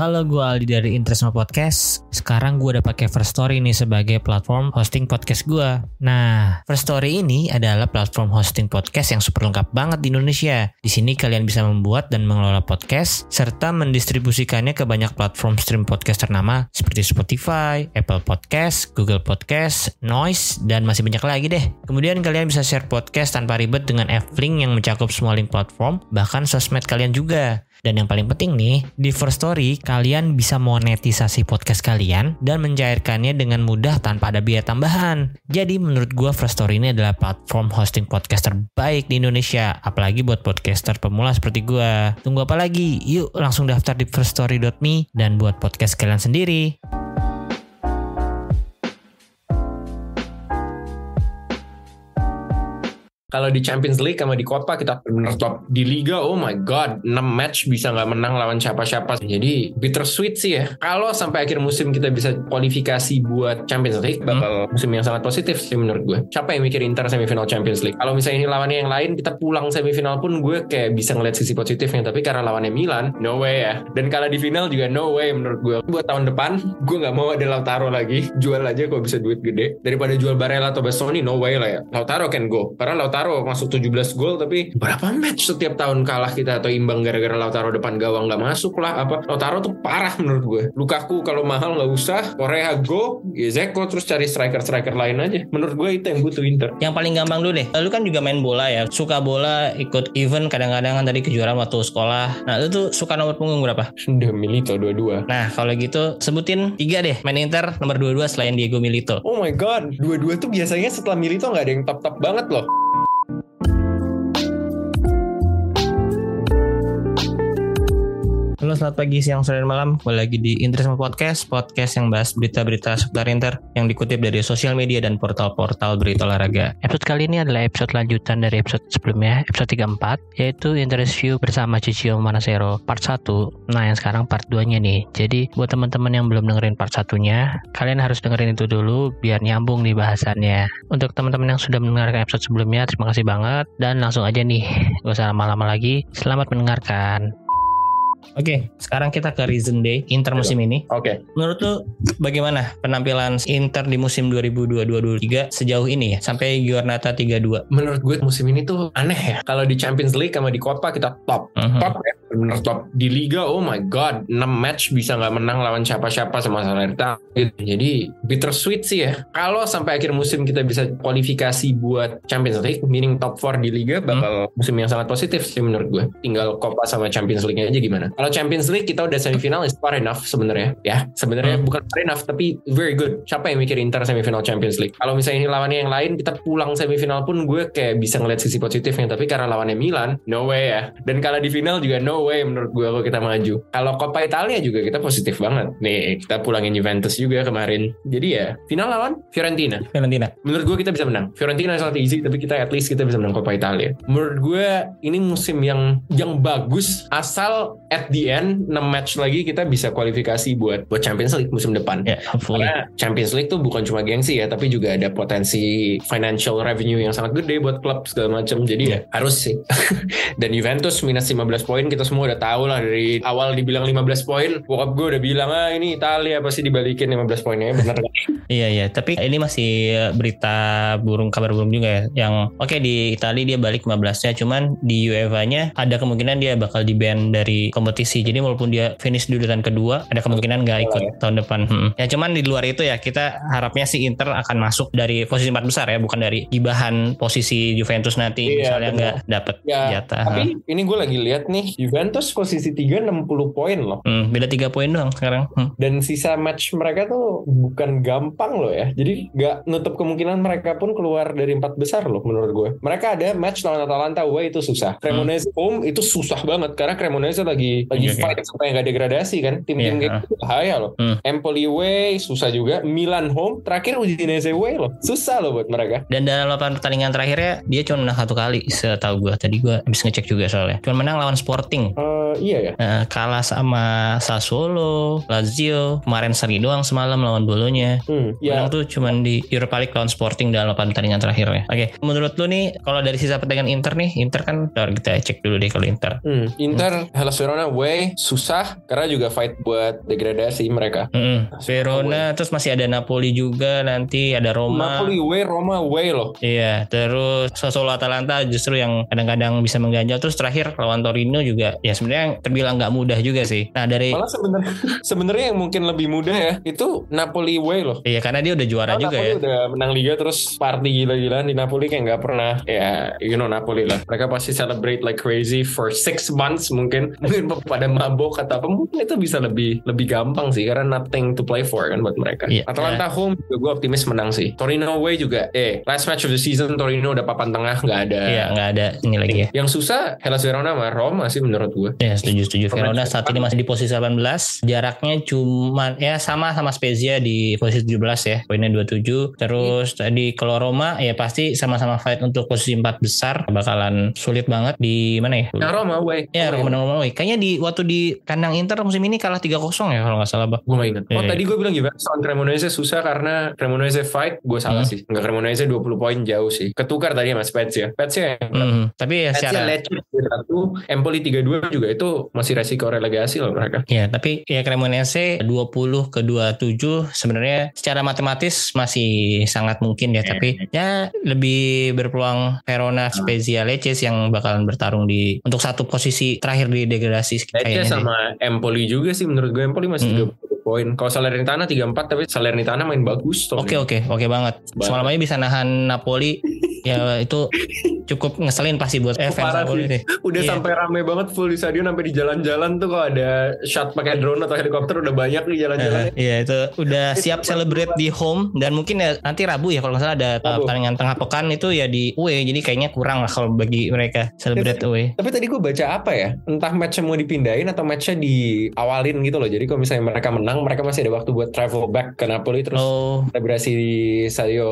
Halo, gue Aldi dari Interestma Podcast. Sekarang gue udah pakai First Story nih sebagai platform hosting podcast gue. Nah, First Story ini adalah platform hosting podcast yang super lengkap banget di Indonesia. Di sini kalian bisa membuat dan mengelola podcast serta mendistribusikannya ke banyak platform stream podcast ternama seperti Spotify, Apple Podcast, Google Podcast, Noise, dan masih banyak lagi deh. Kemudian kalian bisa share podcast tanpa ribet dengan F-Link yang mencakup semua link platform, bahkan sosmed kalian juga. Dan yang paling penting nih, di First Story kalian bisa monetisasi podcast kalian dan mencairkannya dengan mudah tanpa ada biaya tambahan. Jadi menurut gue First Story ini adalah platform hosting podcast terbaik di Indonesia, apalagi buat podcaster pemula seperti gue. Tunggu apa lagi? Yuk langsung daftar di firststory.me dan buat podcast kalian sendiri. Kalau di Champions League sama di Copa kita benar top di Liga. Oh my God, 6 match bisa nggak menang lawan siapa-siapa. Jadi bittersweet sih ya. Kalau sampai akhir musim kita bisa kualifikasi buat Champions League, bakal hmm. musim yang sangat positif sih menurut gue. Siapa yang mikir Inter semifinal Champions League? Kalau misalnya ini lawannya yang lain, kita pulang semifinal pun gue kayak bisa ngeliat sisi positifnya. Tapi karena lawannya Milan, no way ya. Dan kalau di final juga no way menurut gue. Buat tahun depan, gue nggak mau ada Lautaro lagi. Jual aja kalau bisa duit gede. Daripada jual Barella atau Bastoni, no way lah ya. Lautaro can go. Karena Lautaro Lautaro masuk 17 gol tapi berapa match setiap tahun kalah kita atau imbang gara-gara Lautaro depan gawang nggak masuk lah. Apa Lautaro tuh parah menurut gue. Lukaku kalau mahal nggak usah Korea go ya Zeko terus cari striker-striker lain aja. Menurut gue itu yang butuh Inter. Yang paling gampang dulu deh. Lu kan juga main bola ya. Suka bola ikut event kadang-kadang kan tadi kejuaraan waktu sekolah. Nah lu tuh suka nomor punggung berapa? Udah Milito dua-dua. Nah kalau gitu sebutin tiga deh. Main Inter nomor dua-dua selain Diego Milito. Oh my god dua-dua tuh biasanya setelah Milito nggak ada yang top-top banget loh Halo selamat pagi, siang, sore, dan malam. Kembali lagi di Interisme Podcast Podcast yang bahas berita-berita seputar Inter Yang dikutip dari sosial media dan portal-portal berita olahraga. Episode kali ini adalah episode lanjutan dari episode sebelumnya Episode 34 Yaitu Interest View bersama Cicio Manasero Part 1 Nah yang sekarang part 2 nya nih. Jadi buat teman-teman yang belum dengerin part 1 nya Kalian harus dengerin itu dulu Biar nyambung nih bahasannya. Untuk teman-teman yang sudah mendengarkan episode sebelumnya Terima kasih banget. Dan langsung aja nih Gak usah lama-lama lagi. Selamat mendengarkan Oke, okay, sekarang kita ke reason day Inter musim ini. Oke. Okay. Menurut lu bagaimana penampilan Inter di musim 2022-2023 sejauh ini ya sampai Giornata 32? Menurut gue musim ini tuh aneh ya. Kalau di Champions League sama di Copa kita top. Uh -huh. Top ya. Bener top. Di Liga oh my god, 6 match bisa nggak menang lawan siapa-siapa sama Salernitana. Gitu. Jadi bittersweet sih ya. Kalau sampai akhir musim kita bisa kualifikasi buat Champions League, meaning top 4 di Liga bakal hmm. musim yang sangat positif sih menurut gue. Tinggal Copa sama Champions League aja gimana. Kalau Champions League kita udah semifinal is far enough sebenarnya ya. Sebenarnya hmm. bukan far enough tapi very good. Siapa yang mikir Inter semifinal Champions League? Kalau misalnya ini lawannya yang lain kita pulang semifinal pun gue kayak bisa ngeliat sisi positifnya tapi karena lawannya Milan no way ya. Dan kalau di final juga no way menurut gue kalau kita maju. Kalau Coppa Italia juga kita positif banget. Nih kita pulangin Juventus juga kemarin. Jadi ya final lawan Fiorentina. Fiorentina. Menurut gue kita bisa menang. Fiorentina sangat easy tapi kita at least kita bisa menang Coppa Italia. Menurut gue ini musim yang yang bagus asal at the end 6 match lagi kita bisa kualifikasi buat buat Champions League musim depan. Yeah, Karena Champions League tuh bukan cuma gengsi ya, tapi juga ada potensi financial revenue yang sangat gede buat klub segala macam. Jadi yeah. ya harus sih. Dan Juventus minus 15 poin kita semua udah tahu lah dari awal dibilang 15 poin. Bokap gue udah bilang ah ini Italia pasti dibalikin 15 poinnya bener kan? iya iya, tapi ini masih berita burung kabar burung juga ya. Yang oke okay, di Italia dia balik 15-nya, cuman di UEFA-nya ada kemungkinan dia bakal di ban dari kompetisi kompetisi. Jadi walaupun dia finish di urutan kedua, ada kemungkinan nggak ikut oh, tahun depan. Hmm. Ya cuman di luar itu ya kita harapnya si Inter akan masuk dari posisi empat besar ya, bukan dari gibahan posisi Juventus nanti iya, misalnya nggak dapet ya, jatah. Tapi hmm. ini gue lagi lihat nih Juve Juventus posisi 3 60 poin loh. Hmm, beda 3 poin doang sekarang. Hmm. Dan sisa match mereka tuh bukan gampang loh ya. Jadi nggak nutup kemungkinan mereka pun keluar dari empat besar loh menurut gue. Mereka ada match lawan Atalanta away itu susah. Cremonese home itu susah banget karena Cremonese lagi lagi oke. fight supaya nggak degradasi kan. Tim-tim Iya, kayak gitu bahaya loh. Hmm. Empoli away susah juga. Milan home terakhir Udinese away loh. Susah loh buat mereka. Dan dalam 8 pertandingan terakhirnya dia cuma menang satu kali setahu gue. Tadi gue habis ngecek juga soalnya. Cuma menang lawan Sporting. Eh, iya ya. Nah, kalah sama Sassuolo, Lazio, kemarin seri doang semalam lawan Bolonya. Hmm, ya. Menang tuh cuman di Europa League lawan Sporting dalam 8 pertandingan terakhirnya. Oke, menurut lu nih kalau dari sisa pertandingan Inter nih, Inter kan kita cek dulu deh kalau Inter. Hmm, Inter, Hellas Verona away susah karena juga fight buat degradasi mereka. Mm-mm. Verona terus masih ada Napoli juga nanti ada Roma. Napoli away, Roma away loh. Iya, terus Sassuolo Atalanta justru yang kadang-kadang bisa mengganjal. Terus terakhir lawan Torino juga, ya sebenarnya terbilang nggak mudah juga sih. Nah dari, Malah sebenarnya sebenarnya yang mungkin lebih mudah ya itu Napoli away loh. iya karena dia udah juara Karena juga Napoli ya. udah menang liga terus party gila-gilaan di Napoli kayak nggak pernah ya you know Napoli lah. Mereka pasti celebrate like crazy for six months mungkin mungkin pada mabok atau apa mungkin itu bisa lebih lebih gampang sih karena nothing to play for kan buat mereka. Iya. Atalanta home juga gue optimis menang sih. Torino away juga eh last match of the season Torino udah papan tengah nggak ada. Iya, nggak ada ini lagi ya. Yang susah Hellas Verona sama Roma sih menurut gue. Ya setuju setuju. Pemain Verona saat ini masih di posisi 18. Jaraknya cuma ya sama sama Spezia di posisi 17 ya. Poinnya 27. Terus tadi kalau Roma ya pasti sama-sama fight untuk posisi 4 besar. Bakalan sulit banget di mana ya? Nah Roma away. Ya Roma Roma. away. Kayaknya di waktu di kandang Inter musim ini kalah 3-0 ya kalau nggak salah, Bang. Gue gak inget. Oh Iya, tadi gue bilang Juventus lawan Cremonese susah karena Cremonese fight. Gue salah Hmm. sih. Enggak Cremonese 20 poin jauh sih. Ketukar tadi sama Spezia. Spezia yang Hmm, tapi ya Spezia secara Lecce 1 Empoli 32 juga itu masih resiko relegasi loh mereka. Ya, tapi ya Cremonese 20 ke 27 sebenarnya secara matematis masih sangat mungkin ya, tapi ya lebih berpeluang Verona, Spezia, Lecce yang bakalan bertarung di untuk satu posisi terakhir di degradasi Lecce kayaknya sih. sama Empoli juga sih menurut gue Empoli masih Mm-mm. 30 poin. Kalau Salernitana 34 tapi Salernitana main bagus. Oke oke oke banget. Banget. Semalam aja bisa nahan Napoli. ya itu cukup ngeselin pasti buat eh, fans Napoli sih. deh. Udah Iya. sampai rame banget full di stadion sampai di jalan-jalan tuh kalau ada shot pakai drone atau helikopter udah banyak di jalan-jalan. Eh, Iya itu udah siap celebrate di home dan mungkin ya nanti Rabu ya kalau nggak salah ada uh, Rabu. pertandingan tengah pekan itu ya di away jadi kayaknya kurang lah kalau bagi mereka celebrate away. Tapi tadi gue baca apa ya? Entah matchnya mau dipindahin atau matchnya diawalin gitu loh. Jadi kalau misalnya mereka menang, mereka masih ada waktu buat travel back ke Napoli terus Oh selebrasi di Stadio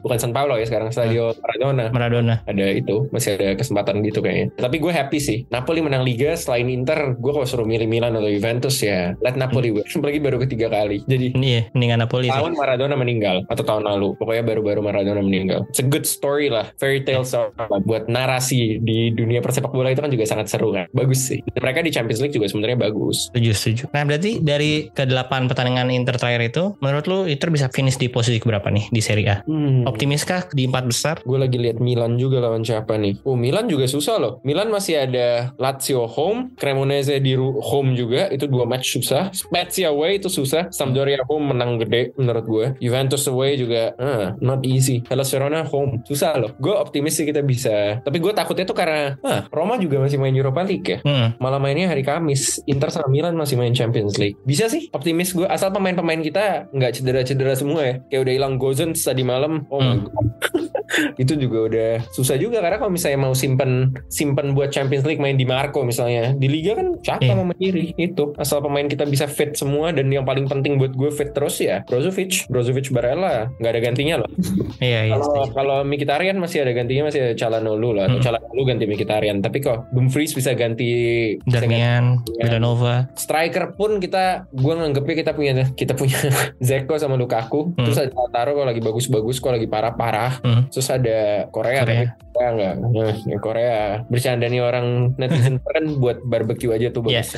bukan San Paolo ya sekarang Stadio Maradona. Maradona. Ada itu masih ada kesempatan gitu kayaknya. Tapi gue happy sih. Napoli menang Liga selain Inter, gue kalau suruh milih Milan atau Juventus ya let Napoli win. Apalagi baru ketiga kali. Jadi Ini ya mendingan Napoli sih. tahun Maradona meninggal atau tahun lalu pokoknya baru-baru Maradona meninggal it's a good story lah fairy tale story lah. buat narasi di dunia persepak bola itu kan juga sangat seru kan bagus sih Dan mereka di Champions League juga sebenarnya bagus Setuju, setuju. Nah berarti dari ke delapan pertandingan Inter terakhir itu, menurut lu Inter bisa finish di posisi keberapa nih di Serie A? hmm. Optimiskah di empat besar? Gue lagi lihat Milan juga lawan siapa nih. Oh Milan juga susah loh. Milan masih ada Lazio home, Cremonese di home juga. Itu dua match susah. Spezia away itu susah. Sampdoria home menang gede menurut gue. Juventus away juga ah, not easy. Hellas Verona home susah loh. Gue optimis sih kita bisa. Tapi gue takutnya tuh karena ah, Roma juga masih main Europa League ya. Hmm, Malah mainnya hari Kamis. Inter sama Milan masih main Champions League. Bisa sih optimis gue. Asal pemain-pemain kita nggak cedera-cedera semua ya. Kayak udah hilang Gozens tadi malam. Oh my Hmm. God. itu juga udah susah juga karena kalau misalnya mau simpen simpen buat Champions League main di Marco misalnya di Liga kan siapa Iya. mau mandiri itu asal pemain kita bisa fit semua dan yang paling penting buat gue fit terus ya Brozovic Brozovic Barella nggak ada gantinya loh iya iya. kalau kalau Mkhitaryan masih ada gantinya masih ada Calhanoglu lah atau Hmm. Calhanoglu ganti Mkhitaryan tapi kok Dumfries bisa ganti bisa ganti Darmian, Villanova. striker pun kita gue nganggepnya kita punya kita punya Zeko sama Lukaku Hmm. terus ada Lautaro kalau lagi bagus-bagus kalau lagi parah-parah Hmm. Terus ada Korea, Korea. Korea enggak Eh, ya Korea. Bercanda nih orang netizen kan buat barbecue aja tuh Iya. bagus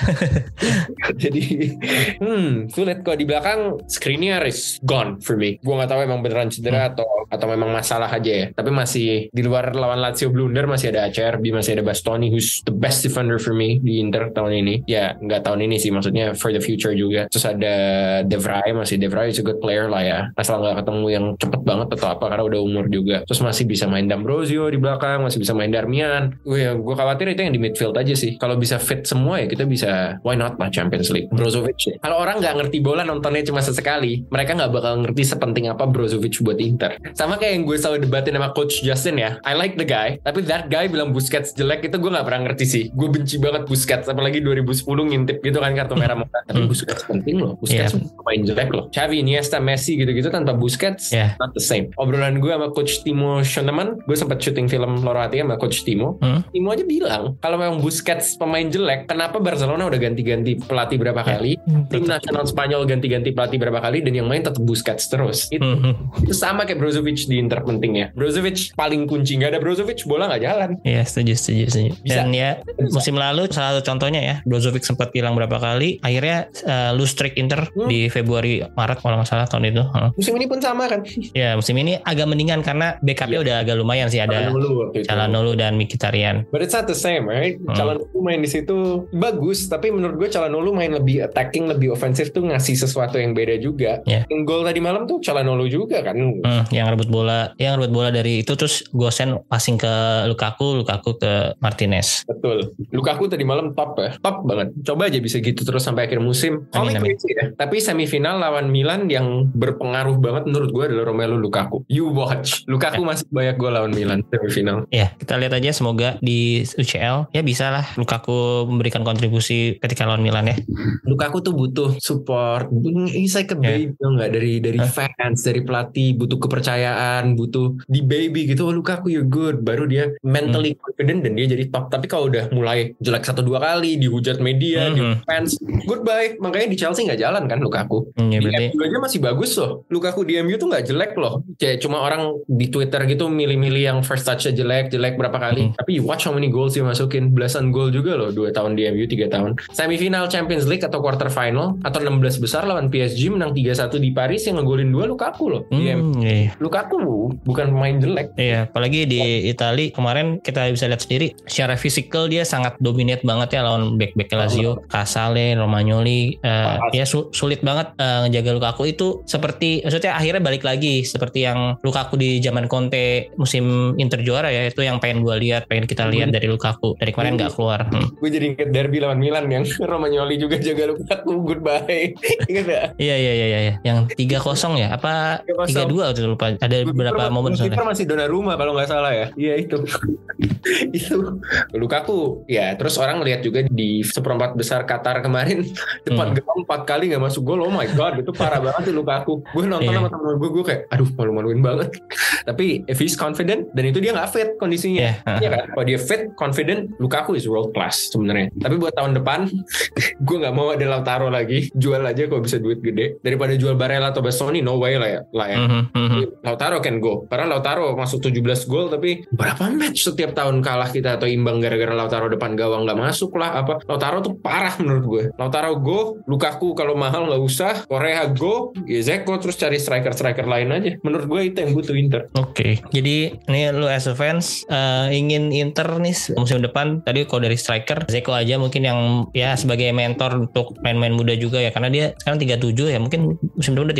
jadi hmm sulit kok. Di belakang Skriniar is gone for me. Gue nggak tahu emang beneran cedera Hmm. atau atau memang masalah aja ya. Tapi masih di luar lawan Lazio blunder masih ada ACRB masih ada Bastoni who's the best defender for me di Inter tahun ini. Ya nggak tahun ini sih maksudnya for the future juga. Terus ada De Vrij masih De Vrij is a good player lah ya. Asal nggak ketemu yang cepet banget atau apa karena udah umur juga terus masih bisa main D'Ambrosio di belakang masih bisa main Darmian. Gue ya, gue khawatir itu yang di midfield aja sih. Kalau bisa fit semua ya kita bisa why not lah Champions League. Brozovic ya. Kalau orang nggak ngerti bola nontonnya cuma sesekali, mereka nggak bakal ngerti sepenting apa Brozovic buat Inter. Sama kayak yang gue selalu debatin sama coach Justin ya. I like the guy, tapi that guy bilang Busquets jelek itu gue nggak pernah ngerti sih. Gue benci banget Busquets, apalagi 2010 ngintip gitu kan kartu merah muka. Tapi Busquets penting loh. Busquets Yeah. main jelek loh. Xavi, Iniesta, Messi gitu-gitu tanpa Busquets Yeah. not the same. Obrolan gue sama coach Timo Schoenemann, gue sempat syuting film Loro Hati sama coach Timo. Hmm. Timo aja bilang kalau memang Busquets pemain jelek, kenapa Barcelona udah ganti-ganti pelatih berapa Ya. kali? Tim nasional Spanyol ganti-ganti pelatih berapa kali dan yang main tetap Busquets terus. Itu, Hmm. itu sama kayak Brozovic di Inter pentingnya. Brozovic paling kunci, nggak ada Brozovic bola nggak jalan. Iya setuju setuju setuju. Bisa. Dan ya Bisa. musim lalu salah satu contohnya ya Brozovic sempat hilang berapa kali. Akhirnya uh, lose streak Inter Hmm. di Februari Maret kalau nggak salah tahun itu. Heeh. Musim ini pun sama kan? Ya musim ini agak mendingan karena backupnya Iya. udah agak lumayan sih ada Calhanoglu dan Mkhitaryan. But it's not the same, right? Hmm. Calhanoglu main di situ bagus, tapi menurut gue Calhanoglu main lebih attacking, lebih ofensif tuh ngasih sesuatu yang beda juga. Yeah. Yang gol tadi malam tuh Calhanoglu juga kan. Hmm, yang rebut bola, yang rebut bola dari itu terus Gosen passing ke Lukaku, Lukaku ke Martinez. Betul. Lukaku tadi malam top ya, top banget. Coba aja bisa gitu terus sampai akhir musim. Amin, amin. ya. Tapi semifinal lawan Milan yang berpengaruh banget menurut gue adalah Romelu Lukaku. You watch. Lukaku masih banyak gol lawan Milan semifinal. Ya, kita lihat aja semoga di UCL ya bisa lah Lukaku memberikan kontribusi ketika lawan Milan ya. Lukaku tuh butuh support. He's like a Yeah. baby, tau nggak dari dari Hah? fans, dari pelatih, butuh kepercayaan, butuh di baby gitu. Oh, Lukaku you're good. Baru dia mentally Hmm. confident dan dia jadi top. Tapi kalau udah mulai jelek satu dua kali, dihujat media, Mhm. di fans, goodbye. Makanya di Chelsea nggak jalan kan Lukaku. Hmm, ya di berarti MU aja masih bagus loh. Lukaku di MU tuh nggak jelek loh. Kayak cuma orang di Twitter gitu milih-milih yang first touch-nya jelek, jelek berapa kali. Hmm. Tapi you watch how many goals dia masukin. Belasan gol juga loh. Dua tahun di MU, tiga tahun. Semifinal Champions League atau quarter final atau 16 besar lawan PSG menang 3-1 di Paris yang ngegolin dua Lukaku loh. Hmm, iya. Lukaku bukan pemain jelek. Iya, apalagi di Itali kemarin kita bisa lihat sendiri secara fisikal dia sangat dominate banget ya lawan back-back Lazio, Casale, Romagnoli. Parah. ya su- sulit banget eh, ngejaga Lukaku itu seperti maksudnya akhirnya balik lagi seperti yang Lukaku di zaman Conte musim Inter juara ya itu yang pengen gua lihat, pengen kita lihat Hmm. dari Lukaku. Dari kemarin nggak keluar. Hmm. Gue jadi inget derby lawan Milan yang Romagnoli juga jaga Lukaku. Goodbye. Ingat gak? Iya iya iya iya. Yang 3-0 ya? Apa 3-0. 3-2 waktu itu lupa. Ada beberapa momen soalnya. Masih Donnarumma kalau nggak salah ya. Iya itu. itu Lukaku ya terus orang lihat juga di seperempat besar Qatar kemarin depan Hmm. gawang empat kali nggak masuk gol oh my god itu parah banget sih Lukaku gue nonton Iya. sama temen gue gue kayak aduh malu-maluin banget tapi if he's confident dan itu dia nggak fit kondisinya Iya. Iya kan kalau dia fit confident Lukaku is world class sebenarnya tapi buat tahun depan gue nggak mau ada Lautaro lagi jual aja kalau bisa duit gede daripada jual Barella atau Bastoni no way lah ya, lah ya. Mhm, mhm. Lautaro can go. Karena Lautaro masuk 17 gol tapi berapa match setiap tahun kalah kita atau imbang gara-gara Lautaro depan gawang nggak masuk lah apa. Lautaro tuh parah menurut gue. Lautaro go, Lukaku kalau mahal nggak usah, Korea go, ya Zeko terus cari striker-striker lain aja. Menurut gue itu yang butuh Inter. Oke, jadi ini lu as a fans eh, ingin Inter nih musim depan tadi kalau dari striker Zeko aja mungkin yang ya sebagai mentor untuk main-main muda juga ya karena dia sekarang 37 ya mungkin musim depan udah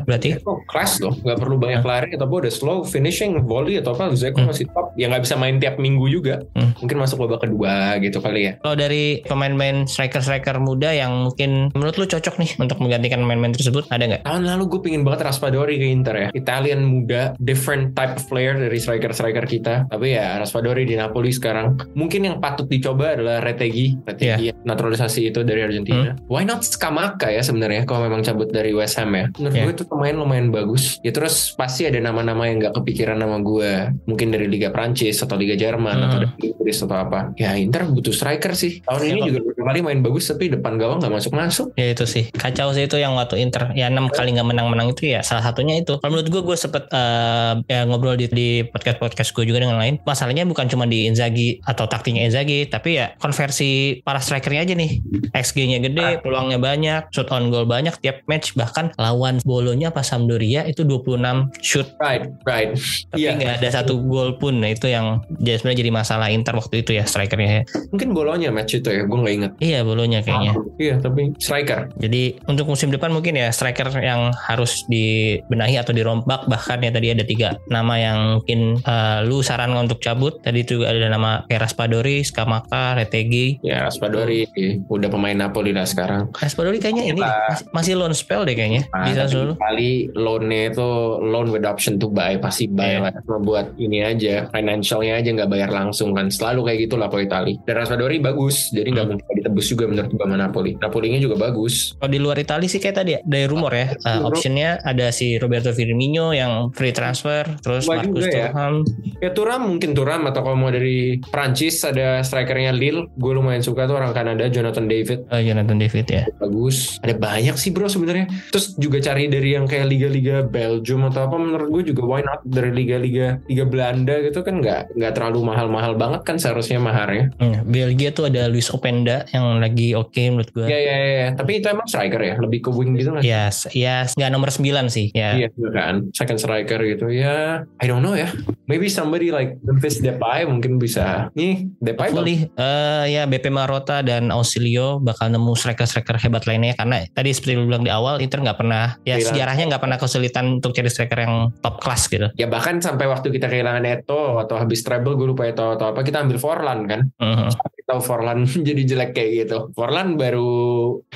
38 berarti. Zeko kelas loh, nggak perlu banyak lari atau udah slow finishing volley atau apa Zeko Hmm. masih top. Ya nggak bisa main tiap minggu juga. Hmm. Mungkin masuk babak kedua gitu kali ya. Kalau dari pemain-pemain striker-striker muda yang mungkin menurut lu cocok nih untuk menggantikan main-main tersebut ada nggak? Tahun lalu gue pingin banget Raspadori ke Inter ya. Italian muda, different type of player dari striker-striker kita. Tapi ya Raspadori di Napoli sekarang. Mungkin yang patut dicoba adalah Retegi. Retegi ya, naturalisasi itu dari Argentina. Why not Skamaka ya sebenarnya kalau memang cabut dari West Ham ya. Menurut Yeah. gue itu pemain lumayan bagus. Ya terus pasti ada nama-nama yang gak kepikiran nama gue. Mungkin dari Liga Prancis atau Liga Jerman Hmm. atau dari Inggris atau apa. Ya Inter butuh striker sih. Tahun ini juga kali main bagus tapi depan gawang gak masuk-masuk. Ya itu sih kacau sih itu yang waktu Inter ya enam kali nggak menang-menang itu ya salah satunya itu. Kalau menurut gue gue sempet eh, ya ngobrol di, di podcast podcast gue juga dengan lain. Masalahnya bukan cuma di Inzaghi atau taktiknya Inzaghi tapi ya konversi para strikernya aja nih. XG-nya gede, peluangnya banyak, shoot on goal banyak tiap match bahkan lawan Bolonya pas Sampdoria itu 26 shoot Right, right. tapi Iya. nggak ada satu gol pun. Nah itu yang sebenarnya jadi masalah Inter waktu itu ya strikernya. ya. Mungkin bolonya match itu ya, gue nggak inget. Iya Bolonya kayaknya. Iya, tapi striker. Jadi untuk musim depan mungkin ya striker yang harus dibenahi atau dirombak bahkan ya tadi ada tiga nama yang mungkin eh, lu saran untuk cabut tadi juga ada nama kayak Raspadori, Skamaka, Retegi. Ya Raspadori udah pemain Napoli lah sekarang. Raspadori kayaknya ini Lah. masih, masih loan spell deh kayaknya Nah, tapi Sassuolo. kali loan-nya itu loan with option to buy pasti buy Iya. lah. Cuma buat ini aja financialnya aja nggak bayar langsung kan selalu kayak gitu lah po Itali. Dan Raspadori bagus jadi nggak Hmm. mungkin ditebus juga menurut gua sama Napoli. Napolinya juga bagus. Kalau di luar Italia sih kayak tadi ya, dari rumor ya, uh, optionnya ada si Roberto Firmino yang free transfer, terus Wah, Marcus ya. Thuram. Ya Turam mungkin Turam atau kalau mau dari Prancis ada strikernya Lille. Gue lumayan suka tuh orang Kanada Jonathan David. Oh, Jonathan David ya. bagus ada banyak sih bro sebenarnya terus juga cari dari yang kayak liga-liga Belgium atau apa menurut gue juga why not dari liga-liga liga Belanda gitu kan nggak nggak terlalu mahal-mahal banget kan seharusnya maharnya Hmm, Belgia tuh ada Luis Openda yang lagi oke menurut gue. ya ya ya tapi itu emang striker ya lebih ke wing gitu sih? Ya, ya nggak nomor 9 sih. Ya. Iya juga kan second striker gitu ya I don't know ya maybe somebody like Memphis Depay mungkin bisa nih Depay. Hopefully eh, ya BP Marota dan Ausilio bakal nemu striker-striker hebat lainnya karena tadi seperti lu bilang di awal Inter nggak pernah ya sejarahnya nggak pernah kesulitan untuk cari striker yang top class gitu. ya bahkan sampai waktu kita kehilangan Eto atau habis treble gue lupa Eto atau apa kita ambil Forlan kan Mhm. tahu Forlan jadi jelek kayak gitu. Forlan baru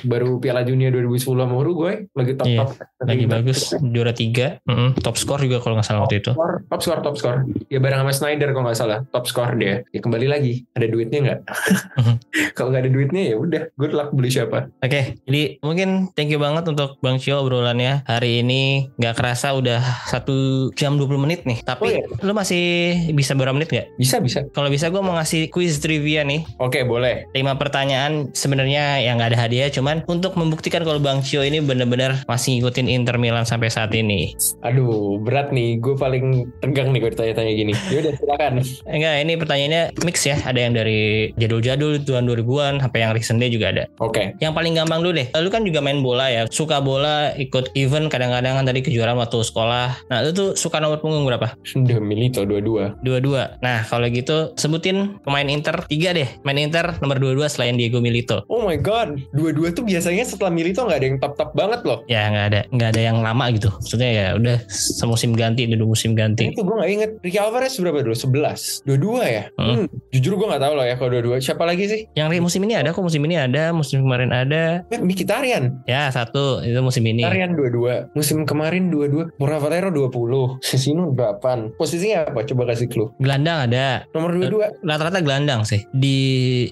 baru Piala Dunia 2010 sama Uruguay lagi top Iya, top Lagi bagus juara tiga, Mhm. top skor juga kalau nggak salah waktu itu. Skor, top skor top skor ya bareng sama Snyder kalau nggak salah top skor dia ya kembali lagi ada duitnya nggak kalau nggak ada duitnya ya udah good luck beli siapa Oke, jadi mungkin thank you banget untuk Bang Cio obrolannya hari ini nggak kerasa udah satu jam 20 menit nih. Tapi Oh, iya. lu masih bisa berapa menit nggak? bisa bisa Kalau bisa gue mau ngasih quiz trivia nih. oke boleh 5 pertanyaan sebenarnya yang nggak ada hadiah cuman untuk membuktikan kalau Bang Cio ini bener-bener masih ngikutin Inter Milan sampai saat ini. aduh berat nih gue paling tegang nih kalau ditanya-tanya gini yaudah silakan Enggak, ini pertanyaannya mix ya. Ada yang dari jadul-jadul tahun 2000-an sampai yang recent day juga ada. oke Yang paling gampang dulu deh. Lu kan juga main bola ya. Suka bola, ikut event kadang-kadang kan tadi kejuaraan waktu sekolah. Nah, lu tuh suka nomor punggung berapa? udah Milito dua-dua Dua-dua. Nah, kalau gitu sebutin pemain Inter tiga deh. Main Inter nomor dua-dua selain Diego Milito. Oh my god, dua-dua tuh biasanya setelah Milito nggak ada yang top-top banget loh. Ya nggak ada nggak ada yang lama gitu. Maksudnya ya udah semusim ganti, udah dua musim ganti. Itu gue gak inget Ricky Alvarez berapa dulu? 11 Dua-dua ya? Hmm. Hmm. Jujur gue gak tahu loh ya kalau dua-dua Siapa lagi sih? Yang musim ini ada kok musim ini ada, musim kemarin ada. Eh, Mkhitaryan Ya satu itu musim ini. Mkhitaryan dua-dua Musim kemarin dua-dua Mura Valero 20 Sisino 8 Posisinya apa? Coba kasih clue Gelandang ada. Nomor dua-dua Rata-rata gelandang sih. Di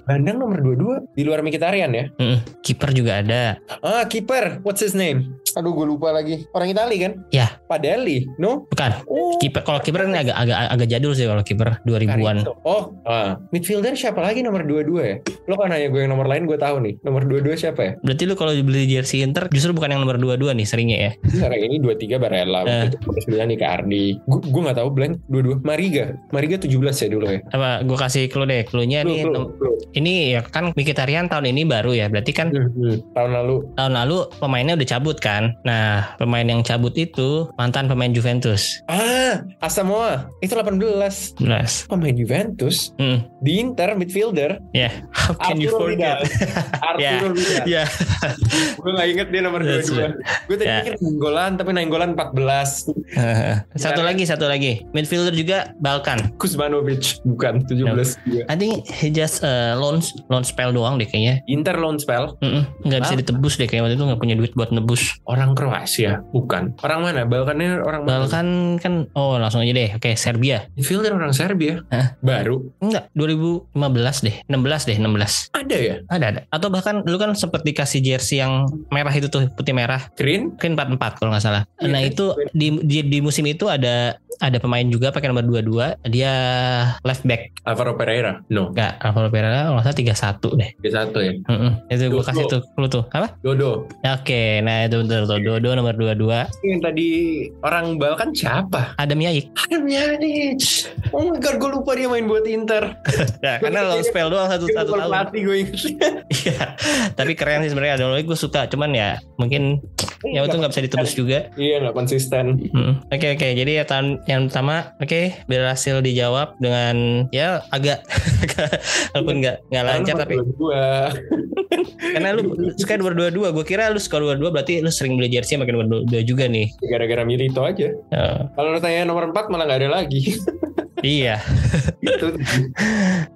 Bandang nomor dua-dua Di luar Mkhitaryan ya mm, kiper juga ada. Ah kiper What's his name? Aduh gue lupa lagi Orang Itali kan? Ya. Padelli No? Bukan. Oh Kiper kalau kiper ini agak agak agak jadul sih kalau kiper 2000-an. Carito. Oh, ah. midfielder siapa lagi nomor 22 ya? Lo kan nanya gue yang nomor lain gue tahu nih. Nomor 22 siapa ya? Berarti lu kalau beli jersey Inter justru bukan yang nomor 22 nih seringnya ya. Sekarang ini 23 Barella, waktu itu 29 nih Ardi. Gue gue nggak tahu blank 22. Mariga, Mariga 17 ya dulu ya. Apa gue kasih clue deh. Clue-nya Clue, nih clue, tem- clue. ini ya kan Mkhitaryan tahun ini baru ya. Berarti kan Hmm, hmm. Tahun lalu. tahun lalu pemainnya udah cabut kan. Nah, pemain yang cabut itu mantan pemain Juventus. Ah, Asamoah. Itu 18. 11. Pemain Juventus Hmm. di Inter midfielder. Ya, how can you Arturo forget? Vidal. Ya. Arturo Vidal. Ya. Gue gak inget dia nomor That's 22. Gue tadi Ya. pikir Nainggolan, tapi Nainggolan 14. satu lagi, satu lagi. Midfielder juga Balkan. Kuzmanovic. Bukan, 17 juga. I think he just uh, loan loan spell doang deh kayaknya. Inter loan spell. Nggak bisa ditebus deh kayaknya waktu itu nggak punya duit buat nebus. Orang Kroasia, bukan. Orang mana? Balkannya orang mana? Balkan kan oh langsung aja deh. Oke Serbia. Midfielder orang Serbia. Hah? Baru. Enggak 2015 deh. 16 deh 16. Ada ya? Ada ada. Atau bahkan lu kan sempet dikasih jersey yang merah itu tuh putih merah. Green? Mungkin 44 kalau nggak salah. Iya, nah itu di, di di musim itu ada ada pemain juga pakai nomor 22 dia left back Alvaro Pereira? No. enggak Alvaro Pereira kalau nggak salah 31 deh Dia satu ya. Mm-mm. itu gue kasih tuh lu tuh apa Dodo. oke nah itu betul tuh Dodo nomor 22 Yang tadi orang Balkan siapa? Adam Yaik Adam Pjanic. Oh my god, gue lupa dia main buat Inter. ya, karena loan spell doang satu satu tahun pelatih gue inget. Iya, tapi keren sih sebenarnya Adam Yaik gue suka cuman ya mungkin ya itu nggak bisa ditebus juga Iya, nggak konsisten. Hmm, Oke oke jadi ya tahun yang pertama oke berhasil dijawab dengan ya agak walaupun nggak nggak lancar tapi Dua. karena lu suka dua dua dua gue kira lu suka dua dua berarti lu sering beli jersey makin dua dua juga nih Gara-gara Milito aja. Ya, Kalau lu tanya nomor 4 malah nggak ada lagi. Iya. Itu.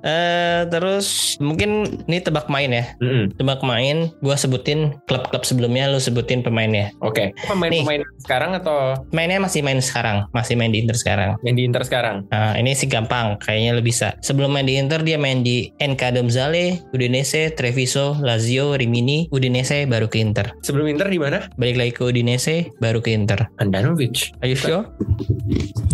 Eh terus mungkin ini tebak main ya. Mm-mm. Tebak main, gua sebutin klub-klub sebelumnya, lu sebutin pemainnya. Oke. Pemain-pemain sekarang atau Mainnya masih main sekarang, masih main di Inter sekarang. yang di Inter sekarang? Nah, ini sih gampang, kayaknya lu bisa. Sebelum main di Inter, dia main di NK Domzale, Udinese, Treviso, Lazio, Rimini, Udinese, baru ke Inter. Sebelum Inter di mana? Balik lagi ke Udinese, baru ke Inter. Andanovic. Are you sure?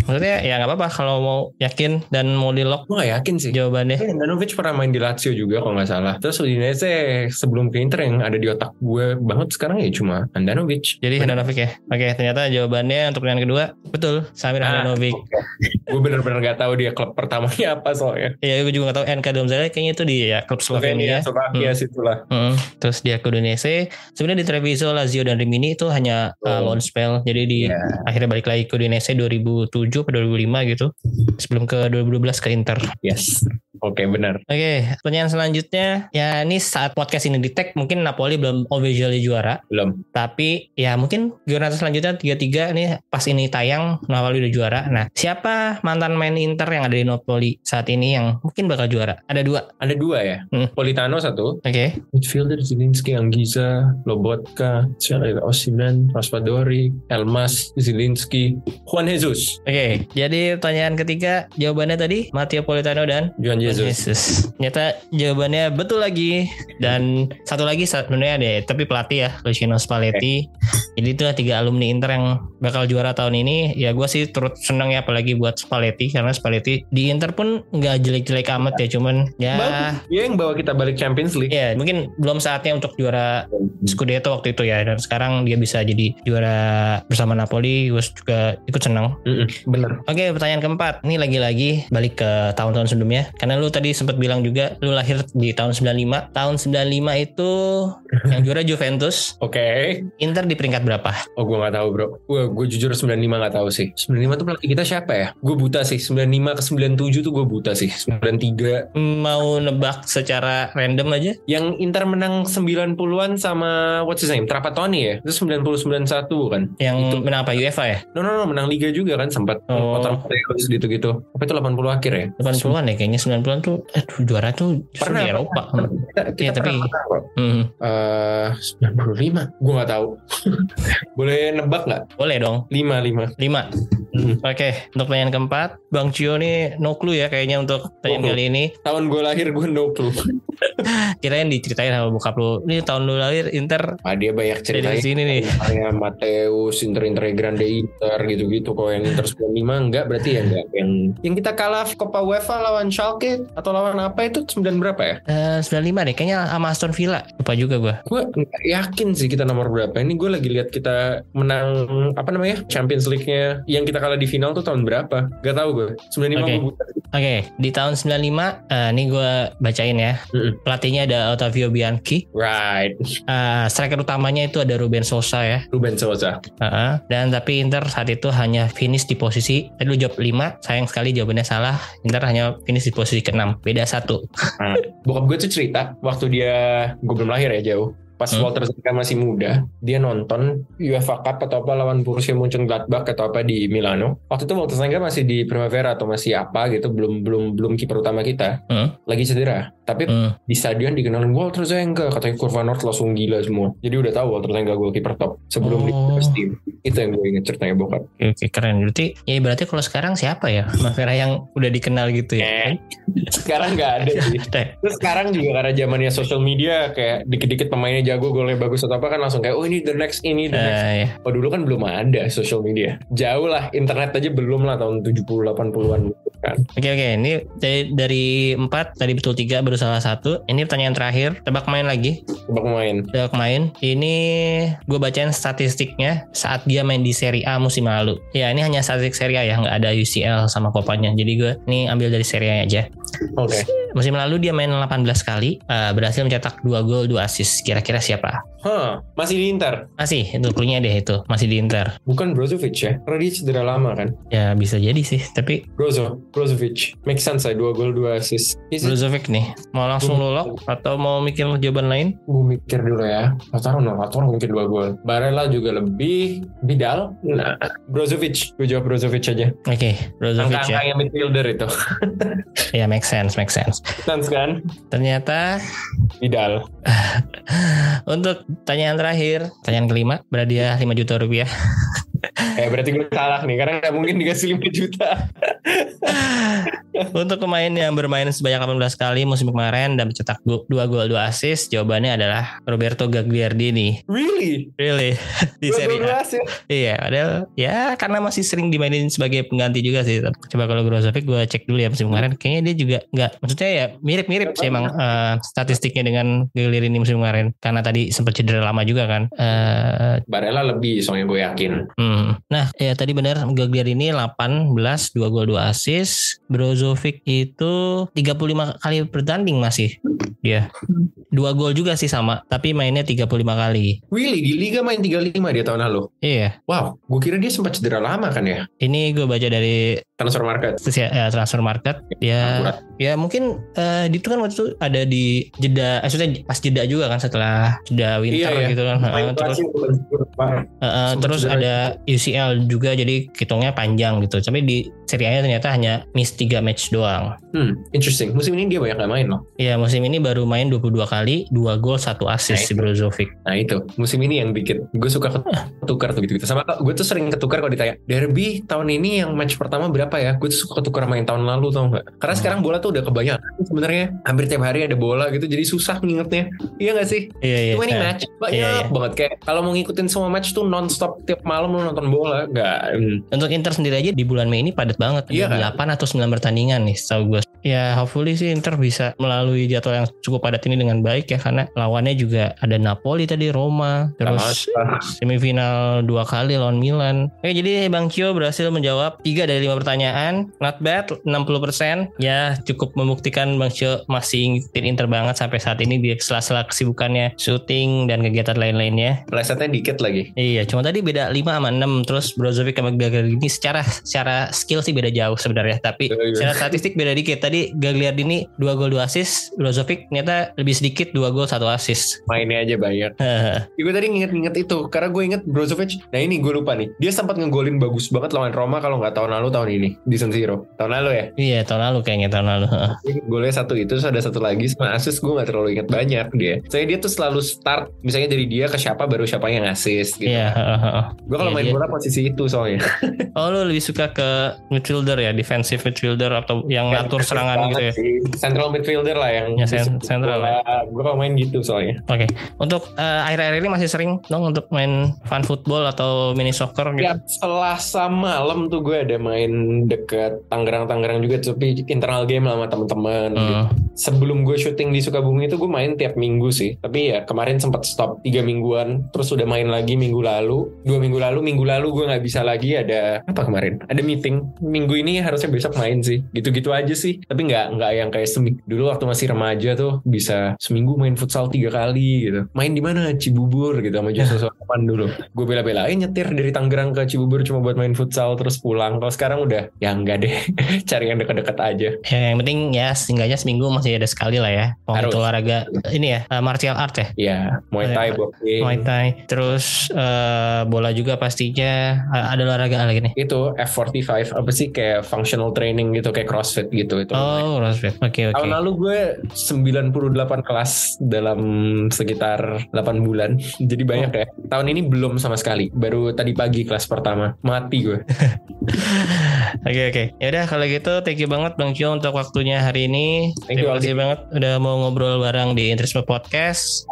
Maksudnya ya nggak apa-apa kalau mau yakin dan mau di lock Gue gak yakin sih. jawabannya. Eh, pernah main di Lazio juga kalau nggak salah. Terus Udinese sebelum ke Inter yang ada di otak gue banget sekarang ya cuma Andanovic. Jadi. Handanovic ya. Oke, ternyata jawabannya untuk pertanyaan kedua betul. Samir Ah, Handanovic. gue bener-bener gak tahu dia klub pertamanya apa soalnya. Ya, gue juga gak tahu NK Domzale kayaknya itu di ya klub Slovenia. Slovakia situlah. Hmm, Terus dia ke Udinese. Sebenarnya di Treviso, Lazio dan Rimini itu hanya uh, Oh. loan spell. Jadi di Iya. akhirnya balik lagi ke Udinese 2007 ke 2005 gitu. Sebelum ke 2012 ke Inter. Yes. Oke benar. Oke, pertanyaan selanjutnya. Ya ini saat podcast ini di tag mungkin Napoli belum officially juara. Belum. Tapi ya mungkin giornata selanjutnya 3-3 nih pas ini tayang Napoli udah juara. Nah siapa mantan main Inter yang ada di Napoli saat ini yang mungkin bakal juara? Ada dua. Ada dua ya. Hmm. Politano satu. Oke. Midfielder Zilinski, Anggiza, Lobotka, siapa lagi? Osimen, Raspadori, Elmas, Zilinski, Juan Jesus, Oke, jadi pertanyaan ketiga jawabannya tadi Matteo Politano dan Juan Jesus. Jesus. Ternyata jawabannya betul lagi dan satu lagi sebenarnya ada tapi pelatih ya Luciano Spalletti. Jadi itulah tiga alumni Inter yang bakal juara tahun ini. Ya gue sih turut senang ya apalagi buat Spalletti karena Spalletti di Inter pun nggak jelek-jelek amat ya cuman ya Bagus. Dia yang bawa kita balik Champions League. ya mungkin belum saatnya untuk juara Scudetto waktu itu ya dan sekarang dia bisa jadi juara bersama Napoli gue juga ikut senang Mm-mm, Bener. Oke pertanyaan keempat Ini lagi-lagi balik ke tahun-tahun sebelumnya Karena lu tadi sempat bilang juga Lu lahir di tahun 95 Tahun 95 itu Yang juara Juventus Oke. Inter di peringkat berapa? Oh gue gak tahu bro. Gue gue jujur 95 gak tahu sih. 95 tuh pelatih kita siapa ya? Gue buta sih. 95 ke 97 tuh gue buta sih. 93. Mau nebak secara random aja Yang Inter menang 90-an sama what's his name? Trapattoni ya? Itu 90-91 kan? Yang Itu. menang apa? UEFA ya? No no no menang Liga juga kan sempat. Oh. Kotor gitu-gitu. Apa itu 80 akhir ya? 80-an ya kayaknya 90-an tuh Aduh juara tuh Pernah, di Eropa Kita, kita Iya, tapi-. Hmm, Eh, 95 gue gak tahu boleh nebak nggak Boleh dong 5 5 5 Hmm. Oke untuk pertanyaan keempat Bang Cio nih no clue ya kayaknya untuk pertanyaan clue. kali ini tahun gue lahir gue no clue Kirain diceritain sama bokap lu Ini tahun lu lahir Inter. Ah, dia banyak cerita Dari sini nih. kayak Mateus Inter Inter Grande Inter gitu-gitu. Kalau yang Inter 95 enggak. Berarti ya enggak. Yang yang kita kalah Copa UEFA lawan Schalke atau lawan apa itu? 9 berapa ya? Eh, 95 deh. Kayaknya sama Aston Villa lupa juga gue gue yakin sih kita nomor berapa. Ini gue lagi lihat kita menang apa namanya Champions League-nya. Yang kita kalah di final tuh tahun berapa? Gak tahu gue 95 Oke. oke di tahun 95 eh, ini gue bacain ya. Mm-mm. pelatihnya ada Ottavio Bianchi. Right. Eh, striker utamanya itu ada Ruben Sosa ya. Ruben Sosa. Heeh. dan tapi Inter saat itu hanya finish di posisi tadi lu jawab 5 sayang sekali jawabannya salah. Inter hanya finish di posisi ke-6 beda satu. Nah, bokap gue tuh cerita waktu dia gue belum lahir ya jauh pas Hmm. Walter Zenga masih muda dia nonton UEFA Cup atau apa lawan Borussia Mönchengladbach atau apa di Milano waktu itu Walter Zenga masih di Primavera atau masih apa gitu belum belum belum kiper utama kita Hmm. lagi cedera tapi Hmm. di stadion dikenalin Walter Zenga katanya Kurva North langsung gila semua jadi udah tahu Walter Zenga kiper top sebelum di Oh. first team itu yang gue inget ceritanya bokap Oke, oke, keren berarti ya berarti kalau sekarang siapa ya Mavera yang udah dikenal gitu ya Eh, sekarang nggak ada sih. Terus sekarang juga karena zamannya social media kayak dikit-dikit pemainnya jago, golnya bagus atau apa kan langsung kayak oh ini the next ini the next. Eh, ya. Oh dulu kan belum ada social media. Jauh lah internet aja belum lah tahun 70 80-an gitu kan. Oke oke ini dari, dari empat tadi betul tiga baru salah satu. Ini pertanyaan terakhir tebak main lagi. Tebak main. Tebak main. Ini gue bacain statistiknya saat dia main di Serie A musim lalu. Ya ini hanya statistik Serie A ya nggak ada UCL sama Kopanya. Jadi gue ini ambil dari Serie A aja. Oke. Musim lalu dia main 18 kali, uh, berhasil mencetak 2 gol, 2 assist. Kira-kira siapa? Huh, masih di Inter. Masih, itu clue-nya deh itu. Masih di Inter. Bukan Brozovic ya? Karena dia cedera lama kan? Ya bisa jadi sih, tapi Brozo, Brozovic. Make sense saya, 2 gol, 2 assist. Is Brozovic nih, mau langsung lo lock atau mau mikir jawaban lain? Gue mikir dulu ya. Lautaro, no, Lautaro mungkin 2 gol. Barella juga lebih. Vidal? Nah, Brozovic. Gue jawab Brozovic aja. Oke, Brozovic ya. Angka-angka yang midfielder itu. Ya make sense, make sense. Sense kan? Ternyata Vidal. untuk pertanyaan terakhir, pertanyaan kelima, berhadiah 5 juta rupiah. Eh berarti gue salah nih. Karena nggak mungkin dikasih 5 juta. Untuk pemain yang bermain sebanyak 18 kali musim kemarin dan mencetak 2 gol 2 assist, jawabannya adalah Roberto Gagliardini. Really? Really? Di gol, A. Iya, padahal ya karena masih sering dimainin sebagai pengganti juga sih. Coba kalau Brozovic gue cek dulu ya musim kemarin. Kayaknya dia juga nggak, maksudnya ya mirip-mirip sih emang eh, statistiknya dengan Gagliardini musim kemarin. Karena tadi sempat cedera lama juga kan. Eh, Barella lebih soalnya gue yakin. Hmm. Nah, ya tadi benar Gagliardini 18, 2 gol 2 assist. Brozovic itu 35 kali bertanding masih. Dia. Dua gol juga sih sama, tapi mainnya 35 kali. Really? Di Liga main 35 dia tahun lalu? Iya. Wow. Gue kira dia sempat cedera lama kan ya? Ini gue baca dari Transfer market. ya, transfer market. Ya, Akurat. ya mungkin eh, itu kan waktu itu ada di jeda, eh, maksudnya pas jeda juga kan setelah jeda winter Iya, iya. gitu kan. Main terus. Eh, eh, Sempat terus ada UCL juga jadi hitungnya panjang gitu. Tapi di Serie A ternyata hanya miss 3 match doang. Hmm, interesting. Musim ini dia banyak gak main loh. Ya musim ini baru main 22 kali, 2 gol, 1 assist si Brozovic. Nah itu, musim ini yang bikin gue suka ketukar tuh gitu-gitu. Sama gue tuh sering ketukar kalau ditanya, Derby tahun ini yang match pertama berapa ya? Gue tuh suka ketukar main tahun lalu tau gak? Karena Hmm. sekarang bola tuh udah kebanyakan sebenarnya. Hampir tiap hari ada bola gitu, jadi susah ngingetnya. Iya gak sih? Iya iya. Too many saya- match, banyak Iya, iya. banget. Kayak kalau mau ngikutin semua match tuh non-stop tiap malam lu nonton bola. Gak, hmm. Untuk Inter sendiri aja di bulan Mei ini padat banget. Iya kan? 8 atau 9 pertandingan nih setahu gue. Ya hopefully sih Inter bisa melalui jadwal yang cukup padat ini dengan baik ya. Karena lawannya juga ada Napoli tadi, Roma. Terus Sama- semifinal dua kali lawan Milan. Oke jadi Bang Cio berhasil menjawab 3 dari 5 pertanyaan. Not bad, 60%. Ya cukup membuktikan Bang Cio masih ngikutin Inter banget sampai saat ini di sela-sela kesibukannya syuting dan kegiatan lain-lainnya. Plesetnya dikit lagi. Iya, cuma tadi beda 5 sama 6 terus Brozovic sama Gagliardini secara secara skill sih beda jauh sebenarnya, tapi Iya, iya. secara statistik beda dikit. Tadi Gagliardini 2 gol 2 assist, Brozovic ternyata lebih sedikit 2 gol 1 assist. Mainnya aja banyak. Ya, gue tadi nginget-nginget itu karena gue inget Brozovic. Nah ini gue lupa nih. Dia sempat ngegolin bagus banget lawan Roma kalau nggak tahun lalu tahun ini di San Siro. Tahun lalu ya. iya, tahun lalu kayaknya tahun lalu. Golnya satu itu terus ada satu lagi sama assist gue nggak terlalu inget banyak dia. Saya dia tuh selalu start misalnya dari dia ke siapa baru siapa yang assist gitu. Iya, heeh. Gue kalau Iya, main dia- bola posisi itu soalnya. Oh, lu lebih suka ke midfielder ya, defensive midfielder atau yang ngatur serangan gitu ya. Central midfielder lah yang Ya, sen- central ya. Gue main gitu soalnya. Oke, untuk eh, akhir-akhir ini masih sering dong untuk main fun football atau mini soccer gitu. Tiap Selasa malam tuh gue ada main deket Tangerang-Tangerang juga tapi internal game lah sama temen-temen gitu. Hmm. sebelum gue syuting di Sukabumi itu gue main tiap minggu sih tapi ya kemarin sempat stop tiga mingguan terus udah main lagi minggu lalu dua minggu lalu minggu lalu gue nggak bisa lagi ada apa kemarin ada meeting minggu ini harusnya besok main sih gitu-gitu aja sih tapi nggak nggak yang kayak seminggu dulu waktu masih remaja tuh bisa seminggu main futsal tiga kali gitu main di mana Cibubur gitu sama Joshua Sopan dulu gue bela-belain nyetir dari Tangerang ke Cibubur cuma buat main futsal terus pulang kalau sekarang udah ya enggak deh cari yang deket-deket aja Ya, yang penting ya setidaknya seminggu masih ada sekali lah ya. Mau Harus. itu olahraga ini ya uh, martial art ya. ya Muay Thai Iya. boxing Muay Thai. Terus uh, bola juga pastinya Uh, ada olahraga lagi nih. itu F45 apa sih kayak functional training gitu kayak CrossFit gitu itu. Oh, CrossFit. Oke, oke. Tahun lalu gue 98 kelas dalam sekitar 8 bulan. Jadi banyak ya. Tahun ini belum sama sekali. Baru tadi pagi kelas pertama. Mati gue. Oke, oke. Ya udah kalau gitu thank you banget Bang Cio untuk waktunya hari ini. Thank you, Terima kasih banget udah mau ngobrol bareng di Interisme Podcast.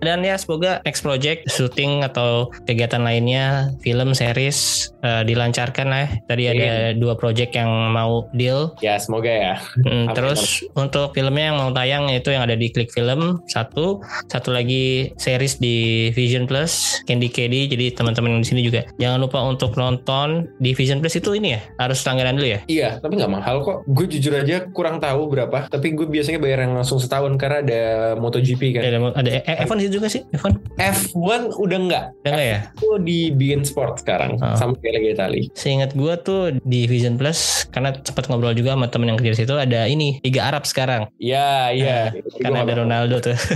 Dan ya semoga next project syuting atau kegiatan lainnya film series eh, dilancarkan lah. ya. Tadi ada dua project yang mau deal. Ya semoga ya. Hmm, terus untuk filmnya yang mau tayang itu yang ada di Klik Film satu, satu lagi series di Vision Plus Candy Candy. Jadi teman-teman di sini juga jangan lupa untuk nonton di Vision Plus itu ini ya harus langganan dulu ya? Iya, tapi nggak mahal kok. Gue jujur aja kurang tahu berapa. Tapi gue biasanya bayar yang langsung setahun karena ada MotoGP kan. Ada, ada eh, F1 itu juga sih? F1? F1 udah nggak. Udah nggak ya? Itu di Bein Sport sekarang Oh. sama kayak Liga Itali. Seingat gue tuh di Vision Plus karena sempat ngobrol juga sama temen yang kerja di situ ada ini Liga Arab sekarang. Iya, iya. Karena ada Ronaldo tuh.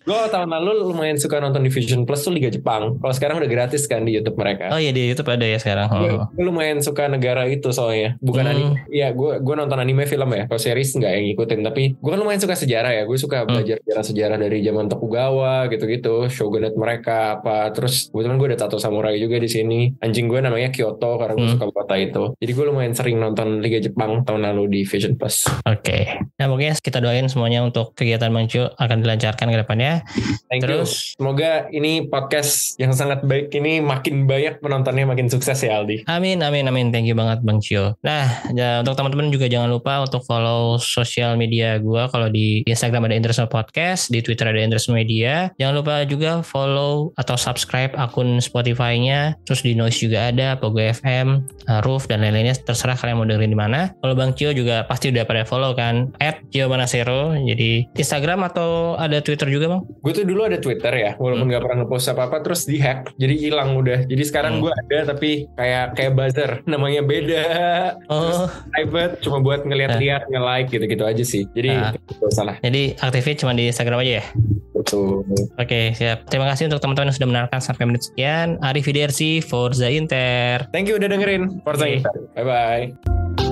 Gue tahun lalu lumayan suka nonton di Vision Plus tuh Liga Jepang. Kalau sekarang udah gratis kan di YouTube mereka. oh iya di YouTube ada ya sekarang. Oh. gue lumayan suka negara itu soalnya bukan Hmm. anime ya gue gue nonton anime film ya kalau series nggak yang ngikutin tapi gue kan lumayan suka sejarah ya gue suka Hmm. belajar sejarah sejarah dari zaman Tokugawa gitu-gitu shogunate mereka apa terus kebetulan gue ada tato samurai juga di sini anjing gue namanya Kyoto karena gue Hmm. suka kota itu jadi gue lumayan sering nonton Liga Jepang tahun lalu di Vision Plus Oke. Nah pokoknya kita doain semuanya untuk kegiatan Bang akan dilancarkan ke depannya. thank Terus- you semoga ini podcast yang sangat baik ini makin banyak penontonnya makin sukses ya Aldi Amin, amin, amin. Thank you banget Bang Cio. Nah, ya, untuk teman-teman juga jangan lupa untuk follow sosial media gua. Kalau di Instagram ada Interesno Podcast, di Twitter ada Interesno Media. Jangan lupa juga follow atau subscribe akun Spotify-nya. Terus di Noise juga ada, Pogo FM, Roof, dan lain-lainnya. Terserah kalian mau dengerin di mana. Kalau Bang Cio juga pasti udah pada follow kan. At Manasero. Jadi Instagram atau ada Twitter juga Bang? Gue tuh dulu ada Twitter ya, walaupun nggak pernah ngepost apa-apa, terus dihack, jadi hilang udah. Jadi sekarang Hmm. gue ada, tapi kayak kayak buzzer, namanya beda, Oh, private, cuma buat ngeliat-liat, nge-like gitu-gitu aja sih. Jadi Ah. itu salah. jadi aktifnya cuma di Instagram aja ya? Betul. Oke, siap. Terima kasih untuk teman-teman yang sudah mendengarkan sampai menit sekian. Arif Fidersi, Forza Inter. Thank you udah dengerin. Forza Oke. Inter. Bye bye.